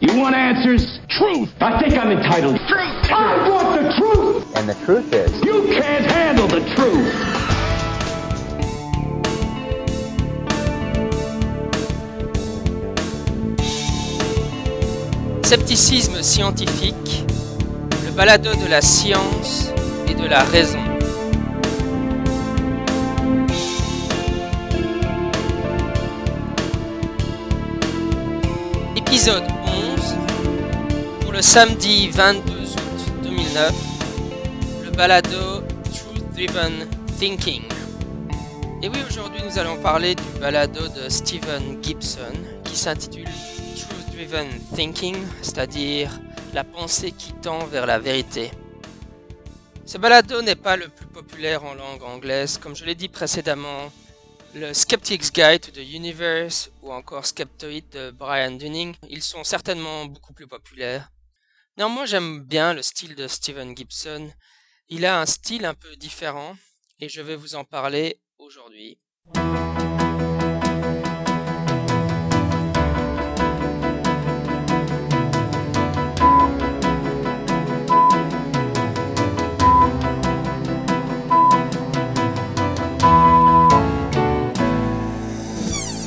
You want answers? Truth! I think I'm entitled. Truth! I want the truth! And the truth is, You can't handle the truth! Scepticisme scientifique, le balado de la science et de la raison. Épisode 11 pour le samedi 22 août 2009, le balado Truth Driven Thinking. Et oui, aujourd'hui nous allons parler du balado de Stephen Gibson qui s'intitule Truth Driven Thinking, c'est-à-dire la pensée qui tend vers la vérité. Ce balado n'est pas le plus populaire en langue anglaise, comme je l'ai dit précédemment. Le Skeptic's Guide to the Universe ou encore Skeptoid de Brian Dunning, ils sont certainement beaucoup plus populaires. Néanmoins, j'aime bien le style de Stephen Gibson. Il a un style un peu différent et je vais vous en parler aujourd'hui.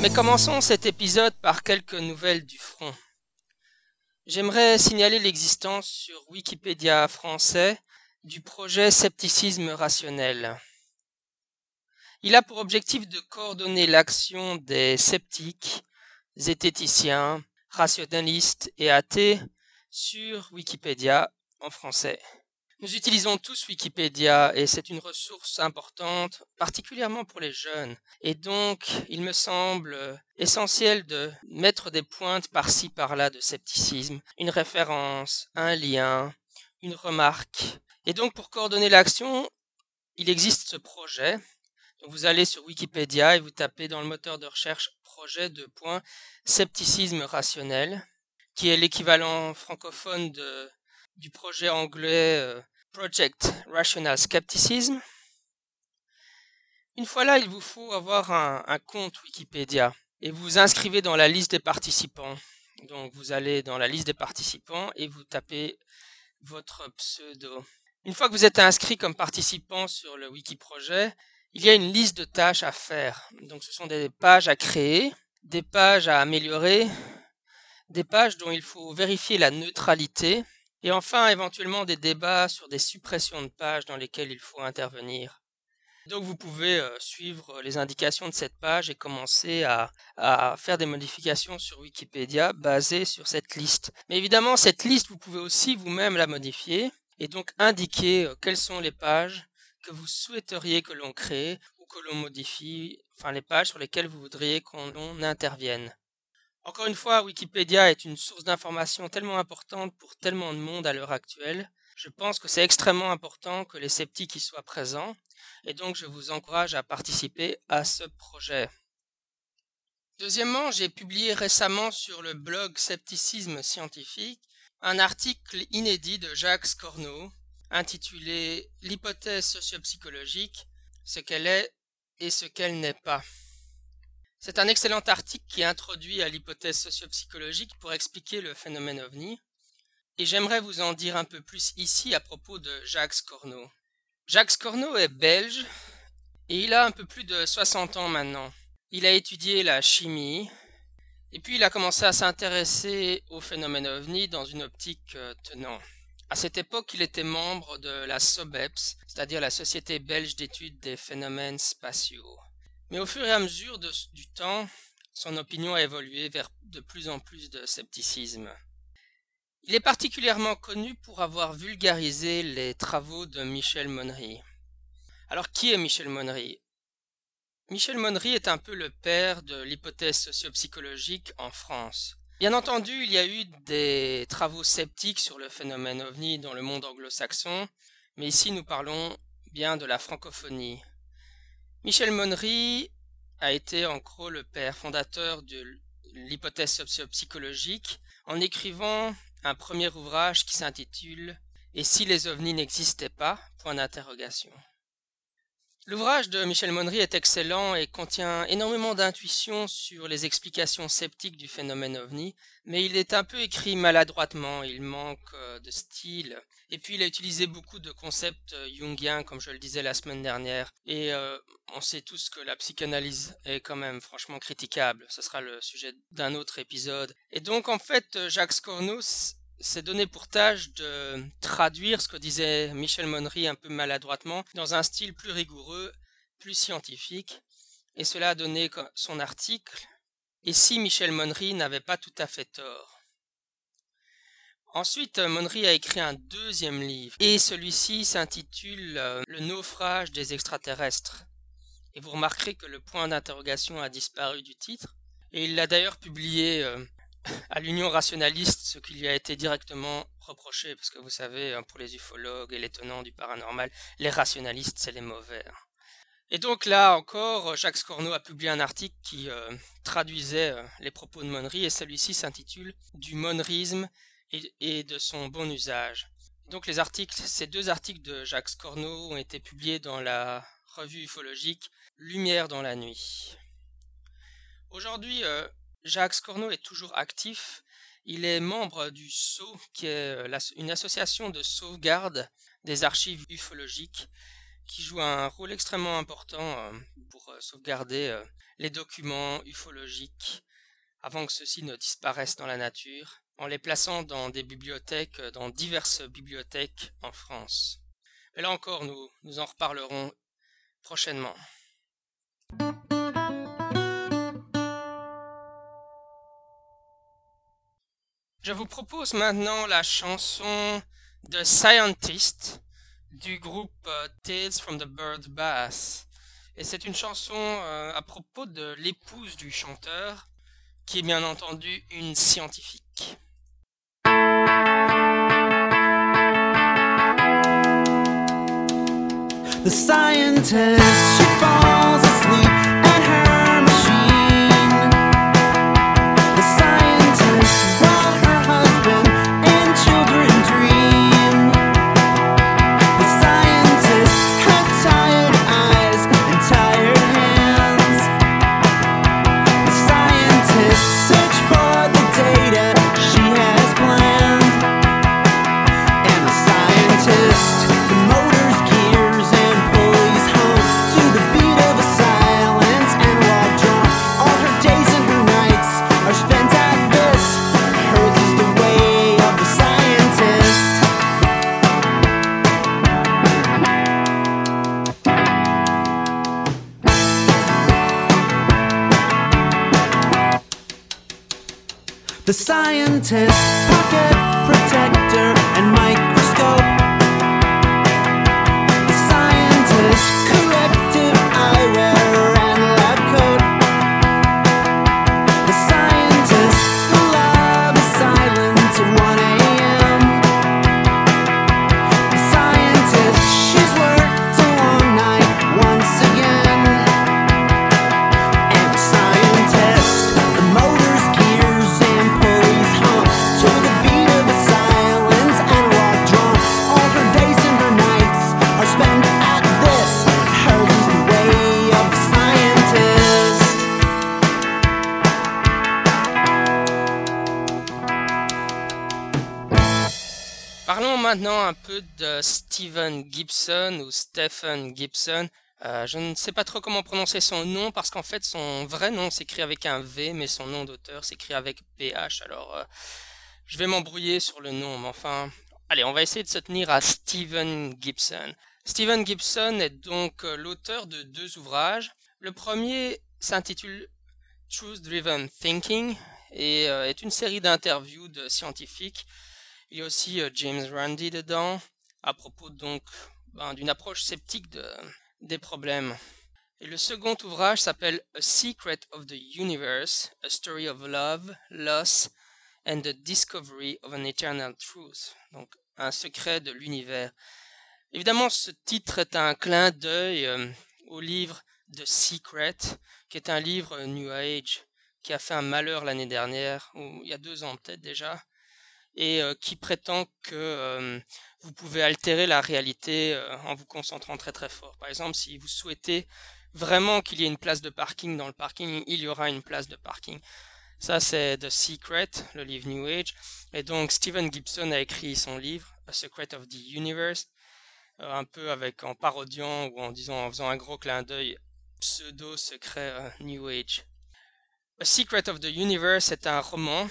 Mais commençons cet épisode par quelques nouvelles du front. J'aimerais signaler l'existence sur Wikipédia français du projet Scepticisme rationnel. Il a pour objectif de coordonner l'action des sceptiques, zététiciens, rationalistes et athées sur Wikipédia en français. Nous utilisons tous Wikipédia et c'est une ressource importante, particulièrement pour les jeunes. Et donc, il me semble essentiel de mettre des pointes par-ci par-là de scepticisme, une référence, un lien, une remarque. Et donc, pour coordonner l'action, il existe ce projet. Vous allez sur Wikipédia et vous tapez dans le moteur de recherche projet de point scepticisme rationnel, qui est l'équivalent francophone de du projet anglais euh, Project Rational Skepticism. Une fois là, il vous faut avoir un, un, compte Wikipédia et vous vous inscrivez dans la liste des participants. Donc vous allez dans la liste des participants et vous tapez votre pseudo. Une fois que vous êtes inscrit comme participant sur le Wiki Projet, il y a une liste de tâches à faire. Donc ce sont des pages à créer, des pages à améliorer, des pages dont il faut vérifier la neutralité et enfin, éventuellement, des débats sur des suppressions de pages dans lesquelles il faut intervenir. Donc vous pouvez euh, suivre les indications de cette page et commencer à, à, faire des modifications sur Wikipédia basées sur cette liste. Mais évidemment, cette liste, vous pouvez aussi vous-même la modifier et donc indiquer euh, quelles sont les pages que vous souhaiteriez que l'on crée ou que l'on modifie, enfin les pages sur lesquelles vous voudriez qu'on intervienne. Encore une fois, Wikipédia est une source d'information tellement importante pour tellement de monde à l'heure actuelle. Je pense que c'est extrêmement important que les sceptiques y soient présents et donc je vous encourage à participer à ce projet. Deuxièmement, j'ai publié récemment sur le blog Scepticisme scientifique un article inédit de Jacques Scorno intitulé L'hypothèse sociopsychologique, ce qu'elle est et ce qu'elle n'est pas. C'est un excellent article qui introduit à l'hypothèse sociopsychologique pour expliquer le phénomène ovni, et j'aimerais vous en dire un peu plus ici à propos de Jacques Corneau. Jacques Corneau est belge, et il a un peu plus de 60 ans maintenant. Il a étudié la chimie, et puis il a commencé à s'intéresser au phénomène ovni dans une optique euh, tenant. À cette époque, il était membre de la SOBEPS, c'est-à-dire la Société belge d'études des phénomènes spatiaux. Mais au fur et à mesure du temps, son opinion a évolué vers de plus en plus de scepticisme. Il est particulièrement connu pour avoir vulgarisé les travaux de Michel Monnery. Alors qui est Michel Monnery? Michel Monnery est un peu le père de l'hypothèse sociopsychologique en France. Bien entendu, il y a eu des travaux sceptiques sur le phénomène ovni dans le monde anglo-saxon, mais ici nous parlons bien de la francophonie. Michel Monnery a été en gros le père fondateur de l'hypothèse sociopsychologique en écrivant un premier ouvrage qui s'intitule Et si les ovnis n'existaient pas? Point d'interrogation. L'ouvrage de Michel Monnery est excellent et contient énormément d'intuitions sur les explications sceptiques du phénomène ovni, mais il est un peu écrit maladroitement, il manque euh, de style, et puis il a utilisé beaucoup de concepts euh, jungiens, comme je le disais la semaine dernière, et euh, on sait tous que la psychanalyse est quand même franchement critiquable, ce sera le sujet d'un autre épisode. Et donc en fait, Jacques Scornos s'est donné pour tâche de traduire ce que disait Michel Monnery un peu maladroitement dans un style plus rigoureux, plus scientifique, et cela a donné son article. Et si Michel Monnery n'avait pas tout à fait tort? Ensuite, Monnery a écrit un deuxième livre, et celui-ci s'intitule euh, Le naufrage des extraterrestres. Et vous remarquerez que le point d'interrogation a disparu du titre, et il l'a d'ailleurs publié euh, à l'union rationaliste ce qui lui a été directement reproché, parce que vous savez, hein, pour les ufologues et les tenants du paranormal, les rationalistes, c'est les mauvais. Hein. Et donc là encore, Jacques Scorno a publié un article qui euh, traduisait euh, les propos de Monnery, et celui-ci s'intitule Du monnerisme et, de son bon usage. Donc les articles, ces deux articles de Jacques Scorno ont été publiés dans la revue ufologique Lumière dans la nuit. Aujourd'hui, euh, Jacques Scorno est toujours actif. Il est membre du SO, qui est euh, une association de sauvegarde des archives ufologiques, qui joue un rôle extrêmement important euh, pour euh, sauvegarder les documents ufologiques avant que ceux-ci ne disparaissent dans la nature, en les plaçant dans des bibliothèques, dans diverses bibliothèques en France. Mais là encore, nous, nous en reparlerons prochainement. Je vous propose maintenant la chanson The Scientist du groupe euh, Tales from the Bird Bath. Et c'est une chanson euh, à propos de l'épouse du chanteur, qui est bien entendu une scientifique. my. Maintenant un peu de Steven Gibson ou Stephen Gibson. Euh, je ne sais pas trop comment prononcer son nom parce qu'en fait son vrai nom s'écrit avec un V mais son nom d'auteur s'écrit avec PH. Alors euh, je vais m'embrouiller sur le nom mais enfin allez on va essayer de se tenir à Steven Gibson. Steven Gibson est donc euh, l'auteur de deux ouvrages. Le premier s'intitule Truth Driven Thinking et est une série d'interviews de scientifiques il y a aussi euh, James Randi dedans, à propos donc ben, d'une approche sceptique de, des problèmes. Et le second ouvrage s'appelle A Secret of the Universe, A Story of Love, Loss and the Discovery of an Eternal Truth. Donc un secret de l'univers. Évidemment, ce titre est un clin d'œil euh, au livre The Secret, qui est un livre New Age qui a fait un malheur l'année dernière, ou il y a deux ans peut-être déjà, et qui prétend que vous pouvez altérer la réalité en vous concentrant très très fort. Par exemple, si vous souhaitez vraiment qu'il y ait une place de parking dans le parking, il y aura une place de parking. Ça, c'est The Secret, le livre New Age. Et donc, Stephen Gibson a écrit son livre, A Secret of the Universe, euh, un peu avec, en parodiant ou en disant, en faisant un gros clin d'œil pseudo-secret euh, New Age. A Secret of the Universe est un roman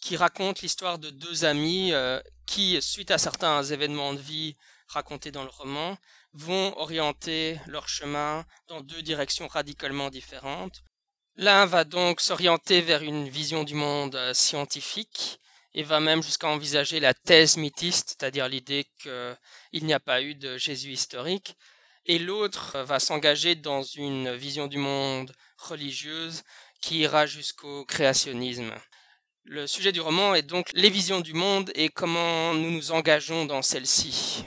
qui raconte l'histoire de deux amis euh, qui, suite à certains événements de vie racontés dans le roman, vont orienter leur chemin dans deux directions radicalement différentes. L'un va donc s'orienter vers une vision du monde euh, scientifique et va même jusqu'à envisager la thèse mythiste, c'est-à-dire l'idée qu'il n'y a pas eu de Jésus historique, et l'autre va s'engager dans une vision du monde religieuse qui ira jusqu'au créationnisme. Le sujet du roman est donc les visions du monde et comment nous nous engageons dans celle-ci.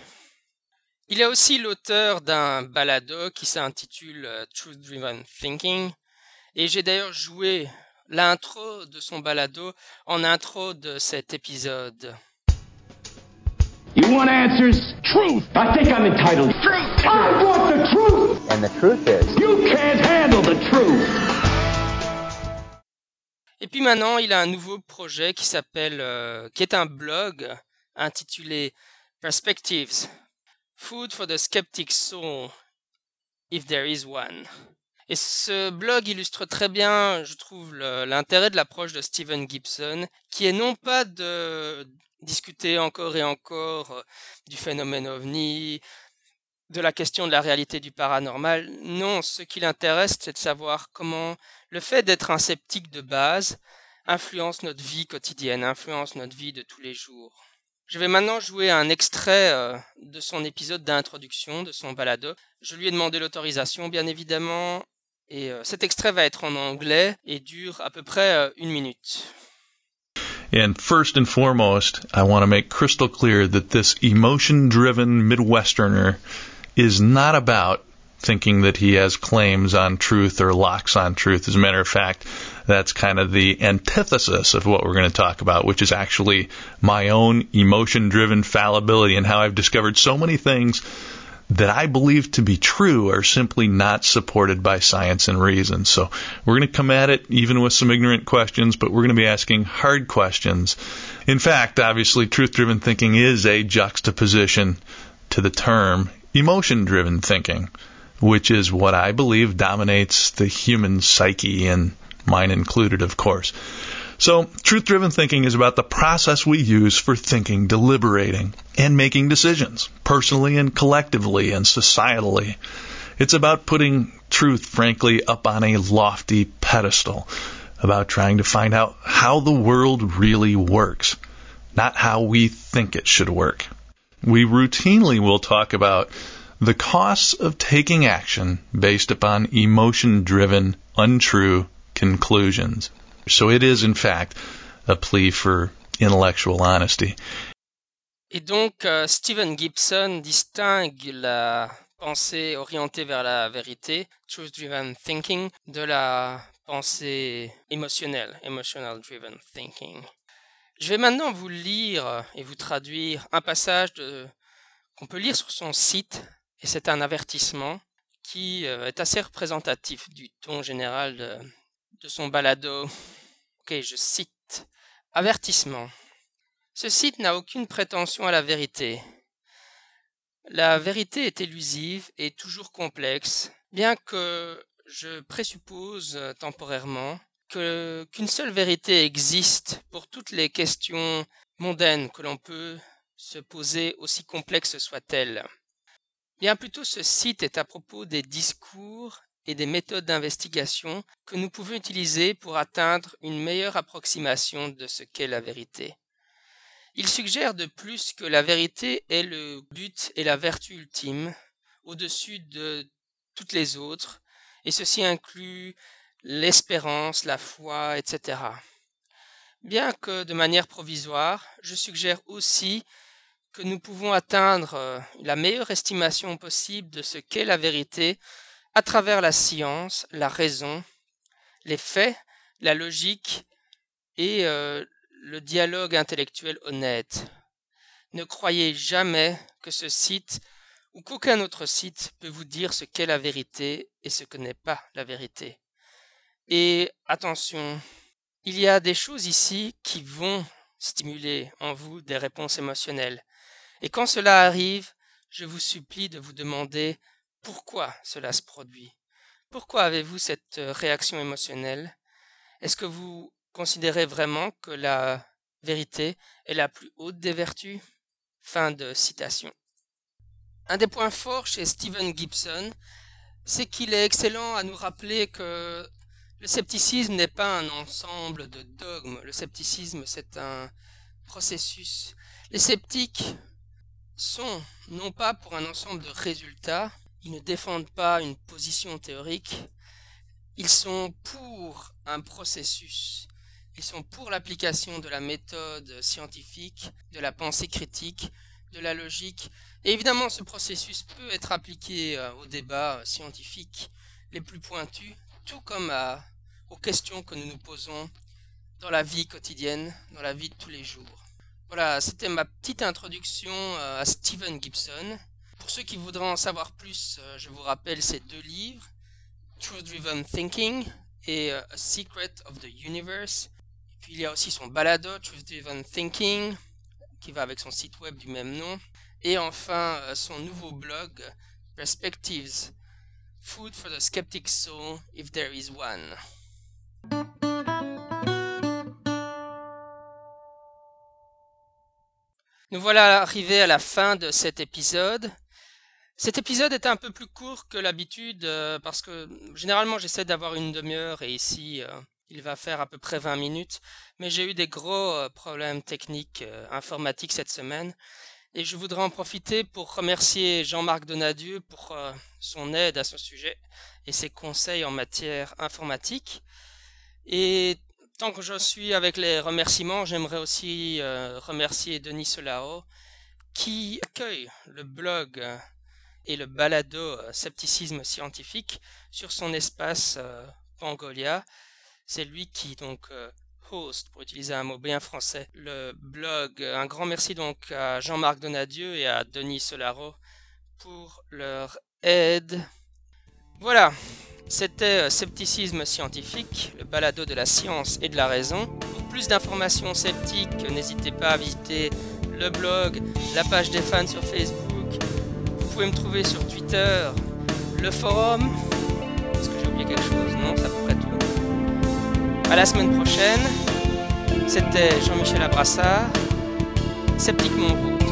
Il est aussi l'auteur d'un balado qui s'intitule euh, Truth Driven Thinking. Et j'ai d'ailleurs joué l'intro de son balado en intro de cet épisode. You want answers? Truth. I think I'm entitled. Truth. I want the truth. And the truth is, You can't handle the truth. Et puis maintenant, il a un nouveau projet qui s'appelle, euh, qui est un blog intitulé Perspectives Food for the Skeptic Soul, if there is one. Et ce blog illustre très bien, je trouve, l'intérêt de l'approche de Stephen Gibson, qui est non pas de discuter encore et encore euh, du phénomène ovni, de la question de la réalité du paranormal. Non, ce qui l'intéresse, c'est de savoir comment le fait d'être un sceptique de base influence notre vie quotidienne, influence notre vie de tous les jours. Je vais maintenant jouer un extrait euh, de son épisode d'introduction, de son balado. Je lui ai demandé l'autorisation, bien évidemment, et euh, cet extrait va être en anglais et dure à peu près euh, une minute. And first and foremost, I want to make crystal clear that this emotion driven Midwesterner is not about thinking that he has claims on truth or locks on truth. As a matter of fact, that's kind of the antithesis of what we're going to talk about, which is actually my own emotion driven fallibility and how I've discovered so many things that I believe to be true are simply not supported by science and reason. So we're going to come at it even with some ignorant questions, but we're going to be asking hard questions. In fact, obviously, truth driven thinking is a juxtaposition to the term emotion driven thinking, which is what I believe dominates the human psyche and mine included, of course. So, truth driven thinking is about the process we use for thinking, deliberating, and making decisions, personally and collectively and societally. It's about putting truth, frankly, up on a lofty pedestal, about trying to find out how the world really works, not how we think it should work. We routinely will talk about the costs of taking action based upon emotion driven, untrue conclusions. So it is, in fact, a plea for intellectual honesty. Et donc, euh, Stephen Gibson distingue la pensée orientée vers la vérité, truth-driven thinking, de la pensée émotionnelle, emotional-driven thinking. Je vais maintenant vous lire et vous traduire un passage qu'on peut lire sur son site, et c'est un avertissement qui euh, est assez représentatif du ton général de, son balado. Ok, je cite. Avertissement. Ce site n'a aucune prétention à la vérité. La vérité est élusive et toujours complexe, bien que je présuppose euh, temporairement qu'une seule vérité existe pour toutes les questions mondaines que l'on peut se poser, aussi complexes soient-elles. Bien plutôt ce site est à propos des discours et des méthodes d'investigation que nous pouvons utiliser pour atteindre une meilleure approximation de ce qu'est la vérité. Il suggère de plus que la vérité est le but et la vertu ultime, au-dessus de toutes les autres, et ceci inclut l'espérance, la foi, etc. Bien que de manière provisoire, je suggère aussi que nous pouvons atteindre euh, la meilleure estimation possible de ce qu'est la vérité à travers la science, la raison, les faits, la logique et euh, le dialogue intellectuel honnête. Ne croyez jamais que ce site ou qu'aucun autre site peut vous dire ce qu'est la vérité et ce que n'est pas la vérité. Et attention, il y a des choses ici qui vont stimuler en vous des réponses émotionnelles. Et quand cela arrive, je vous supplie de vous demander pourquoi cela se produit. Pourquoi avez-vous cette euh, réaction émotionnelle? Est-ce que vous considérez vraiment que la vérité est la plus haute des vertus? Fin de citation. Un des points forts chez Stephen Gibson, c'est qu'il est excellent à nous rappeler que le scepticisme n'est pas un ensemble de dogmes. Le scepticisme, c'est un processus. Les sceptiques sont non pas pour un ensemble de résultats, ils ne défendent pas une position théorique, ils sont pour un processus. Ils sont pour l'application de la méthode scientifique, de la pensée critique, de la logique. Et évidemment, ce processus peut être appliqué euh, aux débats scientifiques les plus pointus, tout comme aux questions que nous nous posons dans la vie quotidienne, dans la vie de tous les jours. Voilà, c'était ma petite introduction euh, à Stephen Gibson. Pour ceux qui voudraient en savoir plus, euh, je vous rappelle ces deux livres, Truth Driven Thinking et A Secret of the Universe. Puis il y a aussi son balado, Truth Driven Thinking, qui va avec son site web du même nom. Et enfin, euh, son nouveau blog, Perspectives, Food for the Skeptic Soul, if there is one. Nous voilà arrivés à la fin de cet épisode. Cet épisode est un peu plus court que l'habitude euh, parce que généralement j'essaie d'avoir une demi-heure et ici euh, il va faire à peu près 20 minutes. Mais j'ai eu des gros euh, problèmes techniques informatiques cette semaine et je voudrais en profiter pour remercier Jean-Marc Donadieu pour son aide à ce sujet et ses conseils en matière informatique. Et tant que je suis avec les remerciements, j'aimerais aussi remercier Denis Solao qui accueille le blog et le balado euh, Scepticisme scientifique sur son espace euh, Pangolia. C'est lui qui donc euh, host, pour utiliser un mot bien français, le blog. Un grand merci donc à Jean-Marc Donadieu et à Denis Solaro pour leur aide. Voilà, c'était Scepticisme scientifique, le balado de la science et de la raison. Pour plus d'informations sceptiques, n'hésitez pas à visiter le blog, la page des fans sur Facebook pouvez me trouver sur Twitter, le forum. Est-ce que j'ai oublié quelque chose? Non, c'est à peu près tout. À la semaine prochaine. C'était Jean-Michel Abrassard, sceptiquement vous.